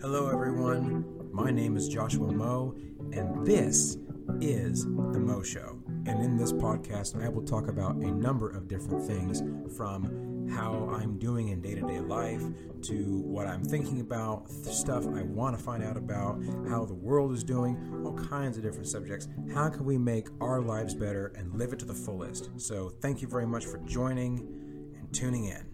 Hello, everyone. My name is Joshua Moe, and this is The Mo Show. And in this podcast, I will talk about a number of different things from how I'm doing in day to day life to what I'm thinking about, stuff I want to find out about, how the world is doing, all kinds of different subjects. How can we make our lives better and live it to the fullest? So, thank you very much for joining and tuning in.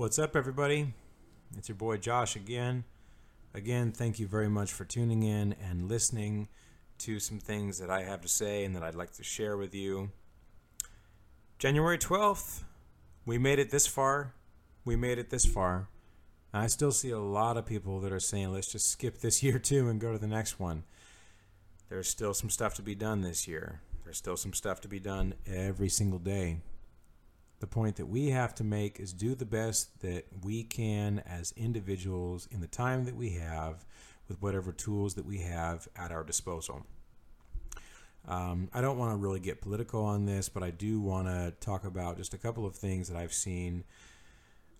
What's up, everybody? It's your boy Josh again. Again, thank you very much for tuning in and listening to some things that I have to say and that I'd like to share with you. January 12th, we made it this far. We made it this far. And I still see a lot of people that are saying, let's just skip this year too and go to the next one. There's still some stuff to be done this year. There's still some stuff to be done every single day. The point that we have to make is do the best that we can as individuals in the time that we have with whatever tools that we have at our disposal. Um, I don't want to really get political on this, but I do want to talk about just a couple of things that I've seen.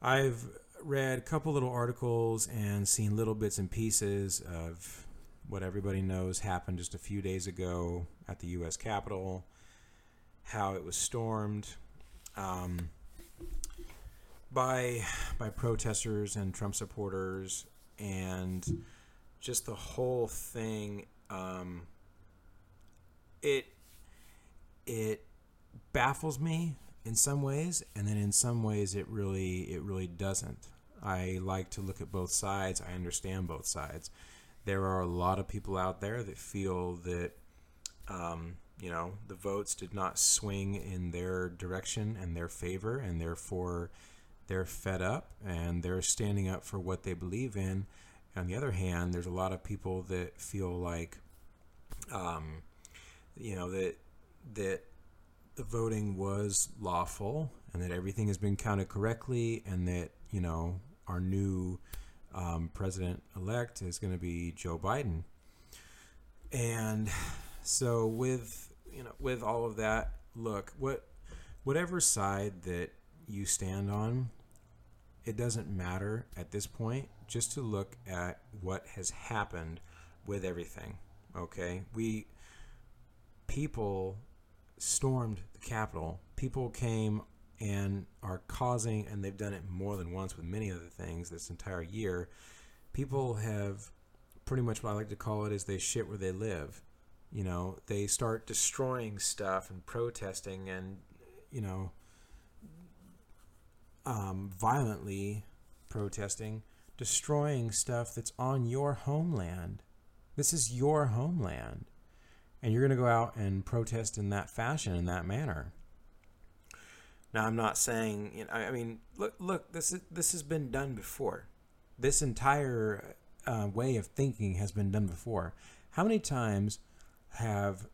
I've read a couple little articles and seen little bits and pieces of what everybody knows happened just a few days ago at the U.S. Capitol, how it was stormed um, by by protesters and Trump supporters, and just the whole thing. Um, it it baffles me in some ways, and then in some ways it really it really doesn't. I like to look at both sides. I understand both sides. There are a lot of people out there that feel that um, you know the votes did not swing in their direction and their favor, and therefore they're fed up and they're standing up for what they believe in. On the other hand, there's a lot of people that feel like, um, you know, that that the voting was lawful and that everything has been counted correctly, and that you know our new um, president elect is going to be Joe Biden. And so with you know with all of that, look what whatever side that you stand on, it doesn't matter at this point. Just to look at what has happened with everything. Okay, we people stormed the Capitol. People came and are causing, and they've done it more than once with many other things this entire year. People have pretty much what I like to call it is they shit where they live. You know, they start destroying stuff and protesting and, you know, um, violently protesting, destroying stuff that's on your homeland. This is your homeland. And you're going to go out and protest in that fashion, in that manner. Now, I'm not saying, you know, I mean, look, look, this is, this has been done before. This entire uh, way of thinking has been done before. How many times have,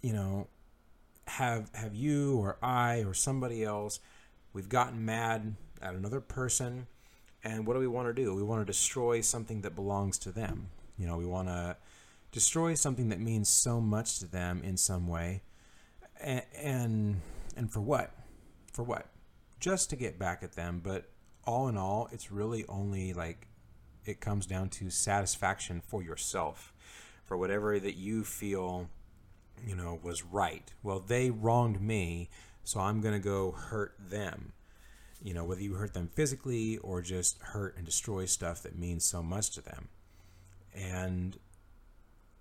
you know, have have you or I or somebody else, we've gotten mad at another person, and what do we want to do? We want to destroy something that belongs to them. You know, we want to destroy something that means so much to them in some way, and and, and for what? for what? Just to get back at them, but all in all, it's really only like it comes down to satisfaction for yourself, for whatever that you feel, you know, was right. Well, they wronged me, so I'm going to go hurt them. You know, whether you hurt them physically or just hurt and destroy stuff that means so much to them. And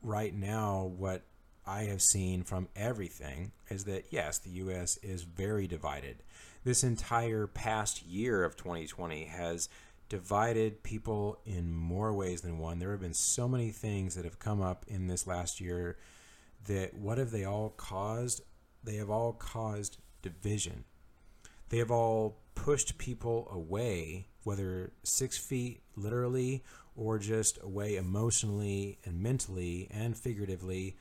right now, what I have seen from everything is that yes, the US is very divided. This entire past year of 2020 has divided people in more ways than one. There have been so many things that have come up in this last year that what have they all caused? They have all caused division. They have all pushed people away, whether six feet literally or just away emotionally and mentally and figuratively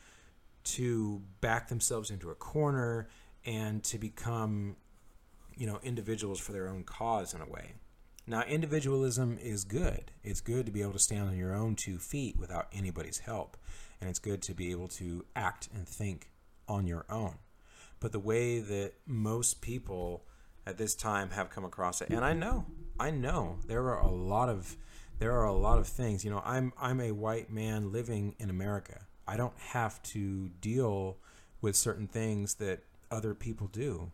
to back themselves into a corner and to become you know individuals for their own cause in a way now individualism is good it's good to be able to stand on your own two feet without anybody's help and it's good to be able to act and think on your own but the way that most people at this time have come across it, and I know, I know there are a lot of there are a lot of things. You know, I'm I'm a white man living in America. I don't have to deal with certain things that other people do,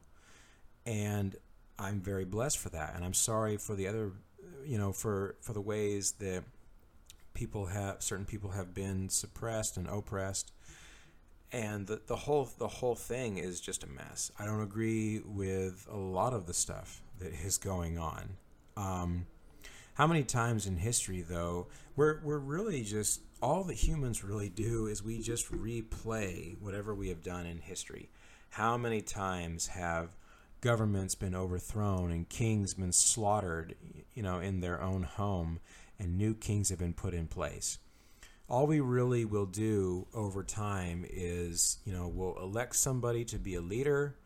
and I'm very blessed for that. And I'm sorry for the other, you know, for for the ways that people have certain people have been suppressed and oppressed. And the, the whole the whole thing is just a mess. I don't agree with a lot of the stuff that is going on. Um, how many times in history though we're, we're really just all that humans really do is we just replay whatever we have done in history. How many times have governments been overthrown and kings been slaughtered you know in their own home and new kings have been put in place. All we really will do over time is, you know, we'll elect somebody to be a leader.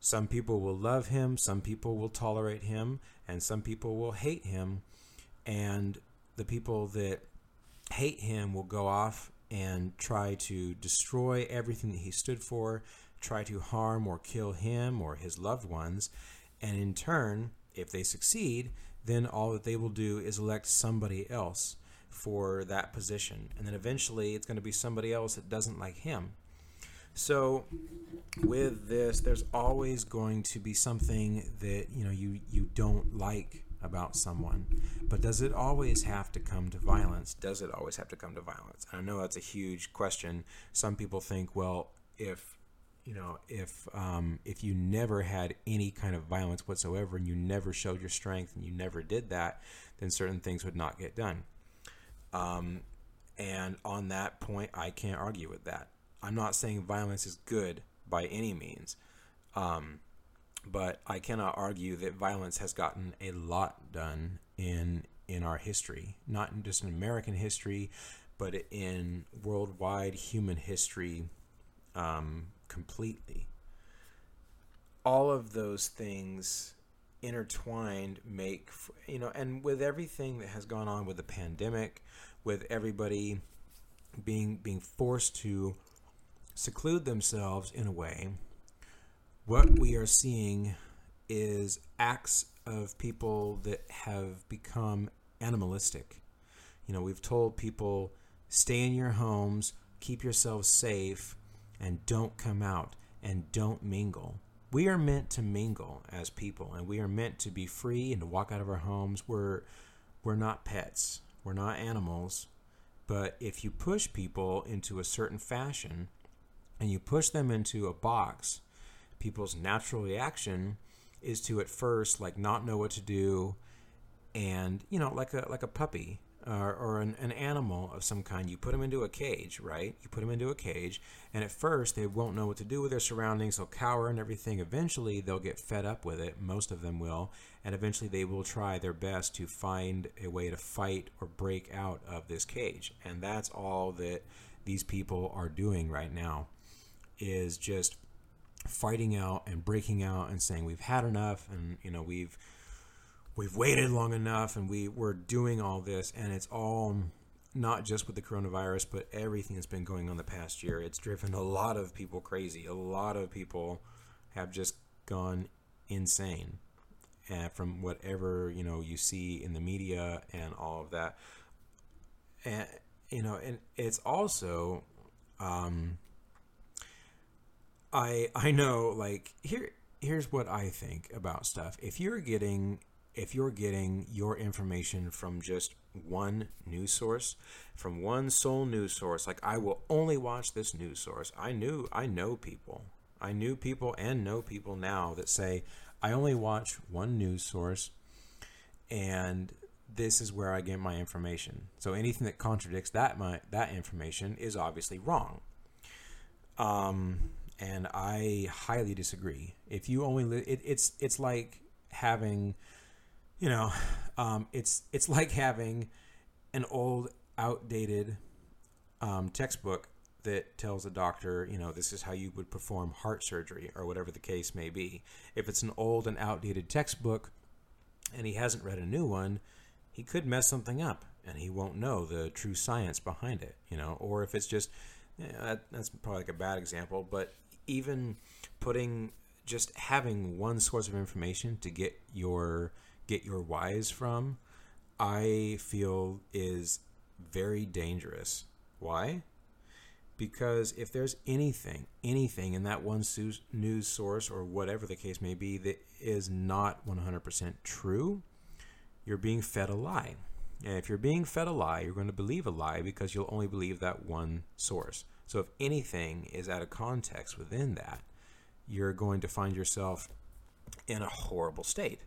Some people will love him, some people will tolerate him, and some people will hate him. And the people that hate him will go off and try to destroy everything that he stood for, try to harm or kill him or his loved ones. And in turn, if they succeed, then all that they will do is elect somebody else for that position. And then eventually it's going to be somebody else that doesn't like him. So with this, there's always going to be something that, you know, you, you don't like about someone. But does it always have to come to violence? Does it always have to come to violence? I know that's a huge question. Some people think, well, if you know, if um, if you never had any kind of violence whatsoever and you never showed your strength and you never did that, then certain things would not get done. Um, and on that point, I can't argue with that. I'm not saying violence is good by any means, um, but I cannot argue that violence has gotten a lot done in in our history, not just in American history, but in worldwide human history. Um, completely. All of those things intertwined make, you know, and with everything that has gone on with the pandemic, with everybody being being forced to seclude themselves in a way, what we are seeing is acts of people that have become animalistic. You know, we've told people stay in your homes, keep yourselves safe, and don't come out and don't mingle. We are meant to mingle as people and we are meant to be free and to walk out of our homes. We're we're not pets. We're not animals. But if you push people into a certain fashion and you push them into a box, people's natural reaction is to at first like not know what to do and you know like a like a puppy or, or an, an, animal of some kind, you put them into a cage, right? You put them into a cage, and at first they won't know what to do with their surroundings. They'll cower and everything. Eventually, they'll get fed up with it. Most of them will, and eventually they will try their best to find a way to fight or break out of this cage. And that's all that these people are doing right now, is just fighting out and breaking out and saying we've had enough, and you know we've we've waited long enough and we we're doing all this and it's all not just with the coronavirus but everything that's been going on the past year. It's driven a lot of people crazy. A lot of people have just gone insane and from whatever you know you see in the media and all of that. And you know and it's also um i i know like here here's what i think about stuff. If you're getting if you're getting your information from just one news source, from one sole news source, like I will only watch this news source. I knew I know people. I knew people and know people now that say I only watch one news source and this is where I get my information. So anything that contradicts that my that information is obviously wrong. Um and I highly disagree. If you only li- it, it's it's like having you know, um, it's it's like having an old, outdated um, textbook that tells a doctor, you know, this is how you would perform heart surgery or whatever the case may be. If it's an old and outdated textbook and he hasn't read a new one, he could mess something up and he won't know the true science behind it, you know, or if it's just, you that, that's probably like a bad example, but even putting just having one source of information to get your get your whys from, I feel is very dangerous. Why? Because if there's anything, anything in that one news source or whatever the case may be that is not 100% true, you're being fed a lie. And if you're being fed a lie, you're going to believe a lie because you'll only believe that one source. So if anything is out of context within that, you're going to find yourself in a horrible state.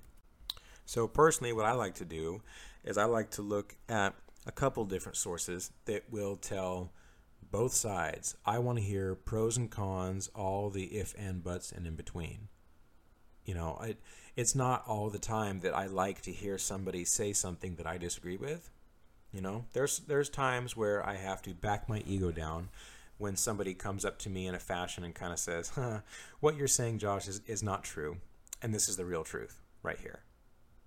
So personally, what I like to do is I like to look at a couple different sources that will tell both sides. I want to hear pros and cons, all the if and buts and in between. You know, it, it's not all the time that I like to hear somebody say something that I disagree with. You know, there's there's times where I have to back my ego down when somebody comes up to me in a fashion and kind of says, huh, "What you're saying, Josh, is, is not true, and this is the real truth right here."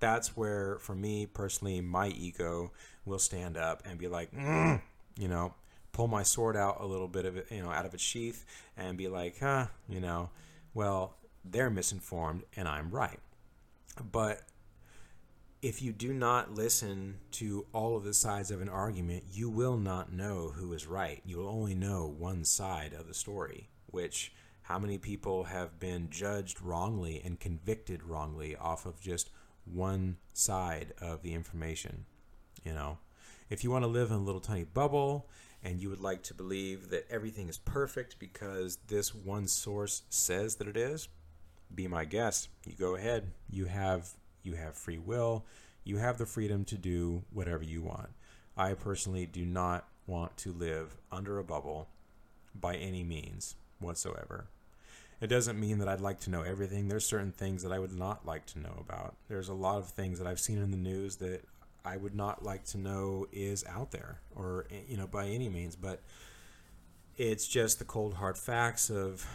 That's where, for me personally, my ego will stand up and be like, mm, you know, pull my sword out a little bit of it, you know, out of its sheath and be like, huh, you know, well, they're misinformed and I'm right. But if you do not listen to all of the sides of an argument, you will not know who is right. You will only know one side of the story, which how many people have been judged wrongly and convicted wrongly off of just one side of the information, you know? If you want to live in a little tiny bubble and you would like to believe that everything is perfect because this one source says that it is, be my guest. You go ahead. You have you have free will. You have the freedom to do whatever you want. I personally do not want to live under a bubble by any means whatsoever. It doesn't mean that I'd like to know everything. There's certain things that I would not like to know about. There's a lot of things that I've seen in the news that I would not like to know is out there or eh, you know by any means, but it's just the cold hard facts of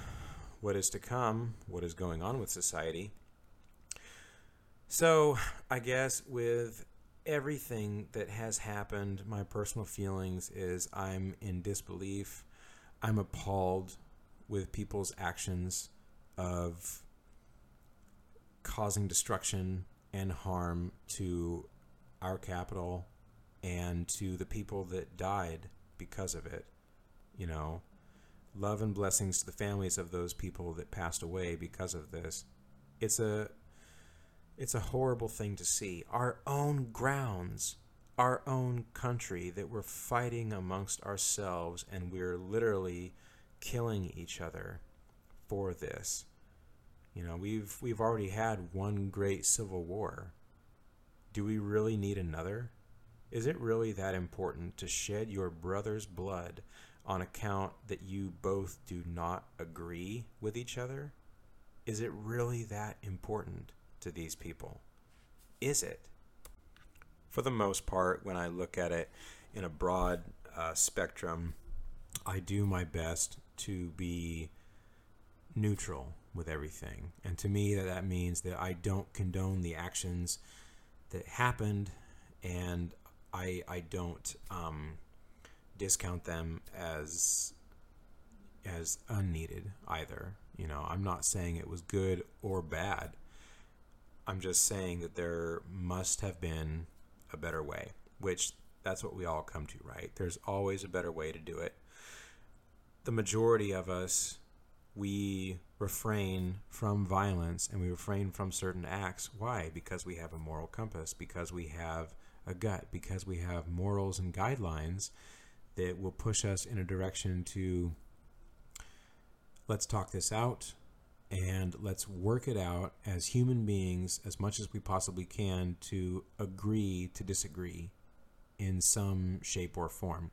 what is to come, what is going on with society. So, I guess with everything that has happened, my personal feelings is I'm in disbelief. I'm appalled with people's actions of causing destruction and harm to our capital and to the people that died because of it. You know, love and blessings to the families of those people that passed away because of this. It's a it's a horrible thing to see. Our own grounds, our own country that we're fighting amongst ourselves and we're literally killing each other for this. You know, we've we've already had one great civil war. Do we really need another? Is it really that important to shed your brother's blood on account that you both do not agree with each other? Is it really that important to these people? Is it? For the most part, when I look at it in a broad uh, spectrum, I do my best to be neutral with everything. And to me, that, that means that I don't condone the actions that happened and I, I don't um, discount them as as unneeded either. You know, I'm not saying it was good or bad. I'm just saying that there must have been a better way, which that's what we all come to, right? There's always a better way to do it the majority of us, we refrain from violence and we refrain from certain acts. Why? Because we have a moral compass, because we have a gut, because we have morals and guidelines that will push us in a direction to let's talk this out and let's work it out as human beings as much as we possibly can to agree to disagree in some shape or form.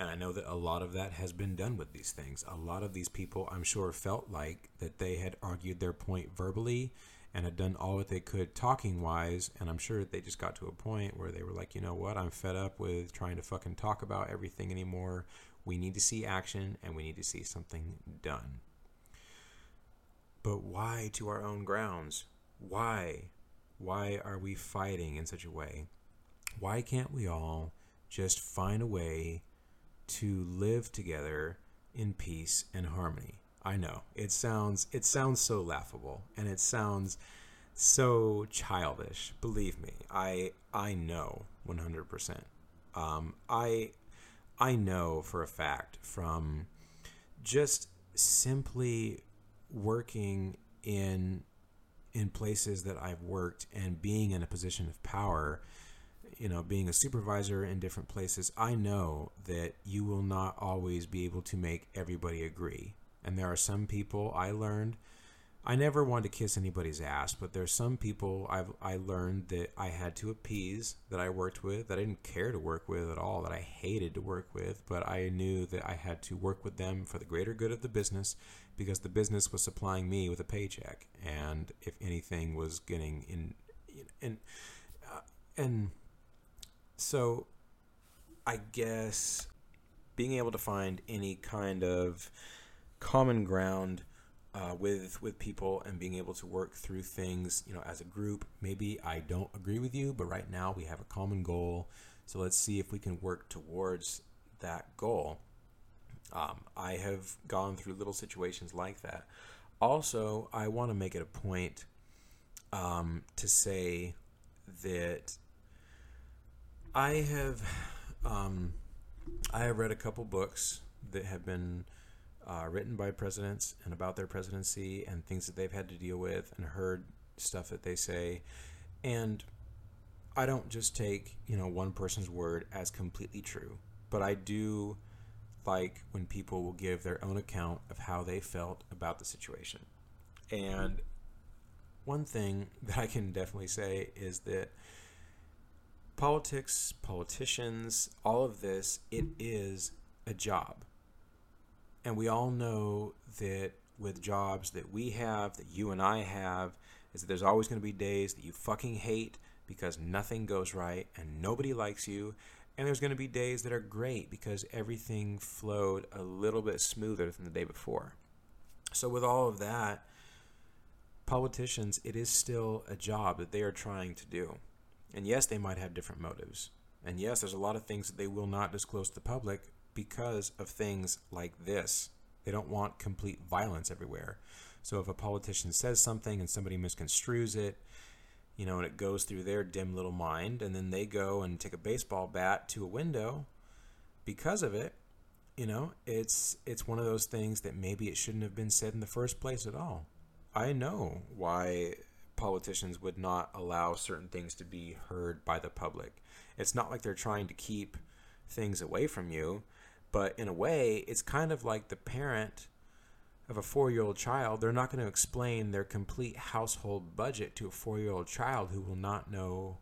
And I know that a lot of that has been done with these things. A lot of these people, I'm sure, felt like that they had argued their point verbally and had done all that they could talking wise. And I'm sure they just got to a point where they were like, you know what? I'm fed up with trying to fucking talk about everything anymore. We need to see action and we need to see something done. But why to our own grounds? Why? Why are we fighting in such a way? Why can't we all just find a way to live together in peace and harmony. I know. It sounds it sounds so laughable and it sounds so childish. Believe me, I I know 100%. Um, I I know for a fact from just simply working in in places that I've worked and being in a position of power, you know, being a supervisor in different places, I know that you will not always be able to make everybody agree. And there are some people I learned I never wanted to kiss anybody's ass, but there's some people I've I learned that I had to appease that I worked with that I didn't care to work with at all that I hated to work with, but I knew that I had to work with them for the greater good of the business because the business was supplying me with a paycheck, and if anything was getting in, and and so I guess being able to find any kind of common ground uh, with with people and being able to work through things you know as a group maybe i don't agree with you but right now we have a common goal. So let's see if we can work towards that goal. Um, i have gone through little situations like that. Also i want to make it a point um, to say that i have um, i have read a couple books that have been uh, written by presidents and about their presidency and things that they've had to deal with and heard stuff that they say. And I don't just take, you know, one person's word as completely true, but I do like when people will give their own account of how they felt about the situation. And one thing that I can definitely say is that politics, politicians, all of this, it is a job. And we all know that with jobs that we have, that you and I have, is that there's always going to be days that you fucking hate because nothing goes right and nobody likes you. And there's going to be days that are great because everything flowed a little bit smoother than the day before. So, with all of that, politicians, it is still a job that they are trying to do. And yes, they might have different motives. And yes, there's a lot of things that they will not disclose to the public because of things like this. They don't want complete violence everywhere. So if a politician says something and somebody misconstrues it, you know, and it goes through their dim little mind, and then they go and take a baseball bat to a window because of it, you know, it's it's one of those things that maybe it shouldn't have been said in the first place at all. I know why politicians would not allow certain things to be heard by the public. It's not like they're trying to keep things away from you. But in a way, it's kind of like the parent of a four year old child. They're not going to explain their complete household budget to a four year old child who will not know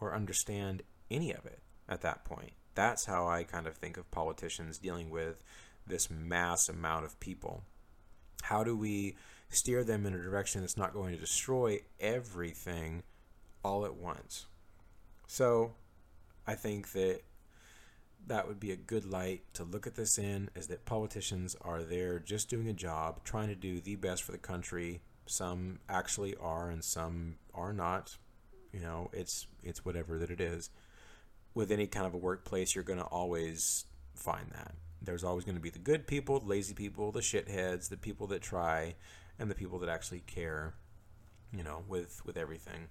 or understand any of it at that point. That's how I kind of think of politicians dealing with this mass amount of people. How do we steer them in a direction that's not going to destroy everything all at once? So I think that that would be a good light to look at this in is that politicians are there just doing a job, trying to do the best for the country. Some actually are and some are not. You know, it's it's whatever that it is. With any kind of a workplace, you're going to always find that. There's always going to be the good people, the lazy people, the shitheads, the people that try, and the people that actually care, you know, with with everything.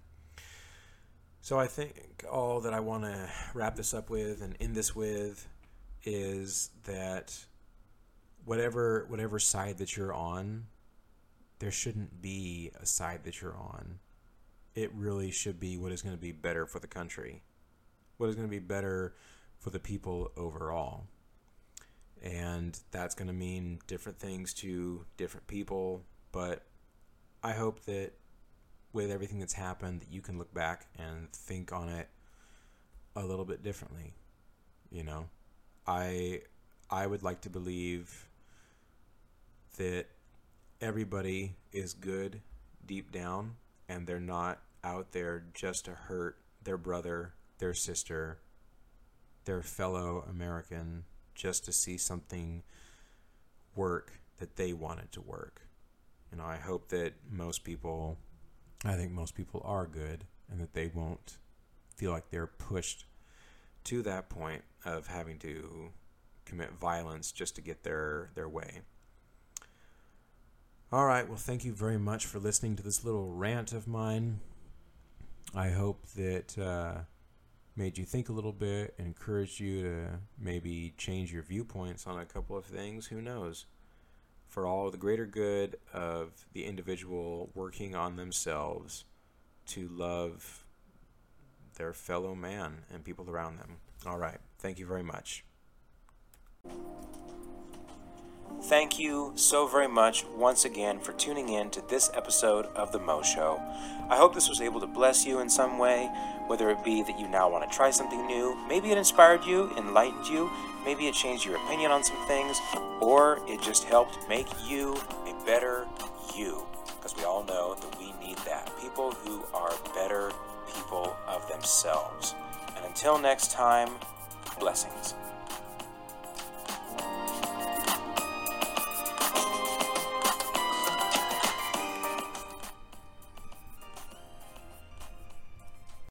So I think all that I want to wrap this up with and end this with is that whatever whatever side that you're on, there shouldn't be a side that you're on. It really should be what is going to be better for the country. What is going to be better for the people overall. And that's going to mean different things to different people, but I hope that with everything that's happened that you can look back and think on it a little bit differently you know? I i would like to believe that everybody is good deep down and they're not out there just to hurt their brother their sister their fellow american just to see something work that they wanted to work you know i hope that most people I think most people are good and that they won't feel like they're pushed to that point of having to commit violence just to get their their way. All right. Well, thank you very much for listening to this little rant of mine. I hope that uh, made you think a little bit, encouraged you to maybe change your viewpoints on a couple of things. Who knows? For all the greater good of the individual working on themselves to love their fellow man and people around them. All right. Thank you very much. Thank you so very much once again for tuning in to this episode of The Mo Show. I hope this was able to bless you in some way, whether it be that you now want to try something new, maybe it inspired you, enlightened you, maybe it changed your opinion on some things, or it just helped make you a better you. Because we all know that we need that. People who are better people of themselves. And until next time, blessings.